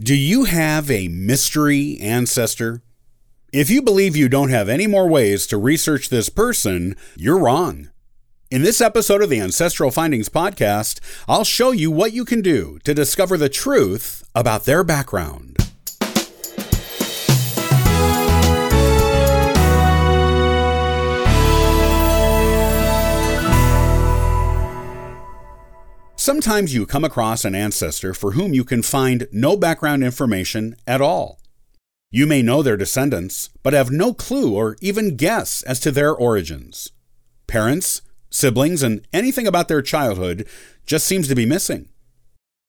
Do you have a mystery ancestor? If you believe you don't have any more ways to research this person, you're wrong. In this episode of the Ancestral Findings Podcast, I'll show you what you can do to discover the truth about their background. Sometimes you come across an ancestor for whom you can find no background information at all. You may know their descendants, but have no clue or even guess as to their origins. Parents, siblings, and anything about their childhood just seems to be missing.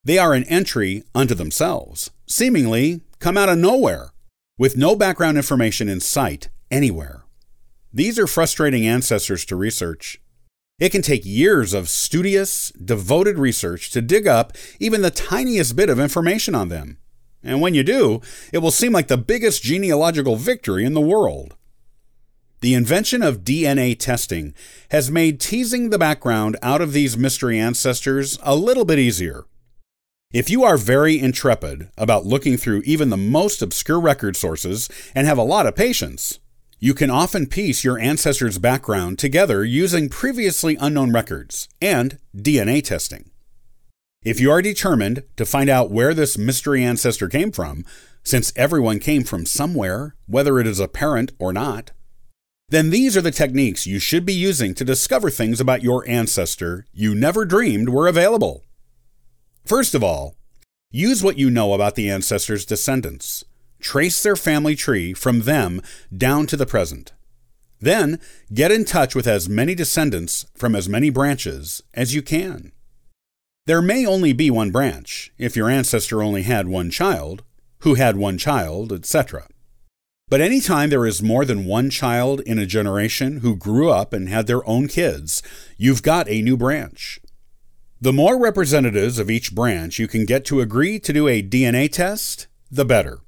They are an entry unto themselves, seemingly come out of nowhere, with no background information in sight anywhere. These are frustrating ancestors to research. It can take years of studious, devoted research to dig up even the tiniest bit of information on them. And when you do, it will seem like the biggest genealogical victory in the world. The invention of DNA testing has made teasing the background out of these mystery ancestors a little bit easier. If you are very intrepid about looking through even the most obscure record sources and have a lot of patience, you can often piece your ancestor's background together using previously unknown records and DNA testing. If you are determined to find out where this mystery ancestor came from, since everyone came from somewhere, whether it is apparent or not, then these are the techniques you should be using to discover things about your ancestor you never dreamed were available. First of all, use what you know about the ancestor's descendants. Trace their family tree from them down to the present. Then get in touch with as many descendants from as many branches as you can. There may only be one branch, if your ancestor only had one child, who had one child, etc. But any time there is more than one child in a generation who grew up and had their own kids, you've got a new branch. The more representatives of each branch you can get to agree to do a DNA test, the better.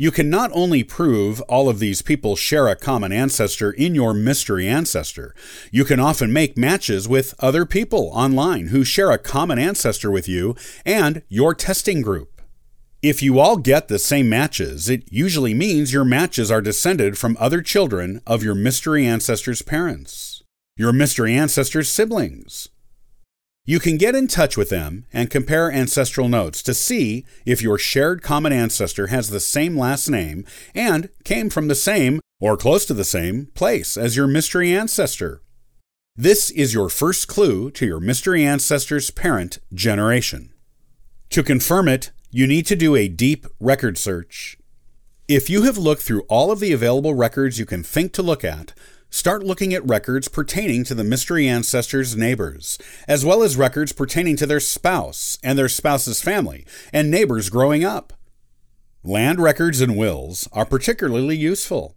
You can not only prove all of these people share a common ancestor in your mystery ancestor, you can often make matches with other people online who share a common ancestor with you and your testing group. If you all get the same matches, it usually means your matches are descended from other children of your mystery ancestor's parents, your mystery ancestor's siblings, you can get in touch with them and compare ancestral notes to see if your shared common ancestor has the same last name and came from the same or close to the same place as your mystery ancestor. This is your first clue to your mystery ancestor's parent generation. To confirm it, you need to do a deep record search. If you have looked through all of the available records you can think to look at, start looking at records pertaining to the mystery ancestors' neighbors, as well as records pertaining to their spouse and their spouse's family and neighbors growing up. Land records and wills are particularly useful.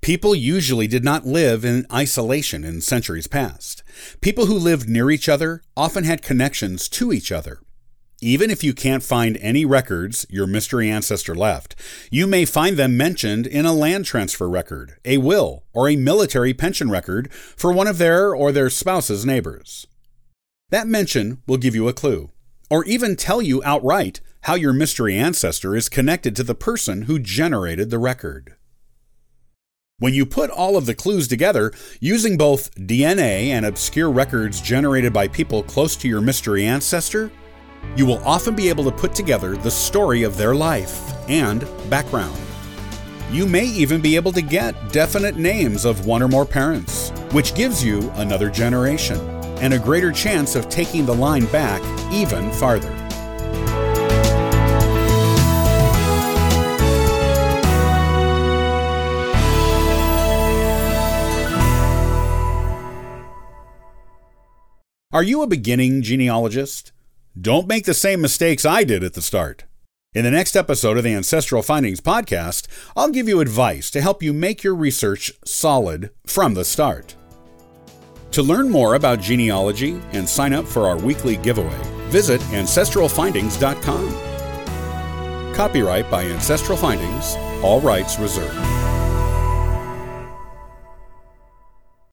People usually did not live in isolation in centuries past. People who lived near each other often had connections to each other. Even if you can't find any records your mystery ancestor left, you may find them mentioned in a land transfer record, a will, or a military pension record for one of their or their spouse's neighbors. That mention will give you a clue, or even tell you outright how your mystery ancestor is connected to the person who generated the record. When you put all of the clues together, using both DNA and obscure records generated by people close to your mystery ancestor, you will often be able to put together the story of their life and background. You may even be able to get definite names of one or more parents, which gives you another generation and a greater chance of taking the line back even farther. Are you a beginning genealogist? Don't make the same mistakes I did at the start. In the next episode of the Ancestral Findings podcast, I'll give you advice to help you make your research solid from the start. To learn more about genealogy and sign up for our weekly giveaway, visit ancestralfindings.com. Copyright by Ancestral Findings, all rights reserved.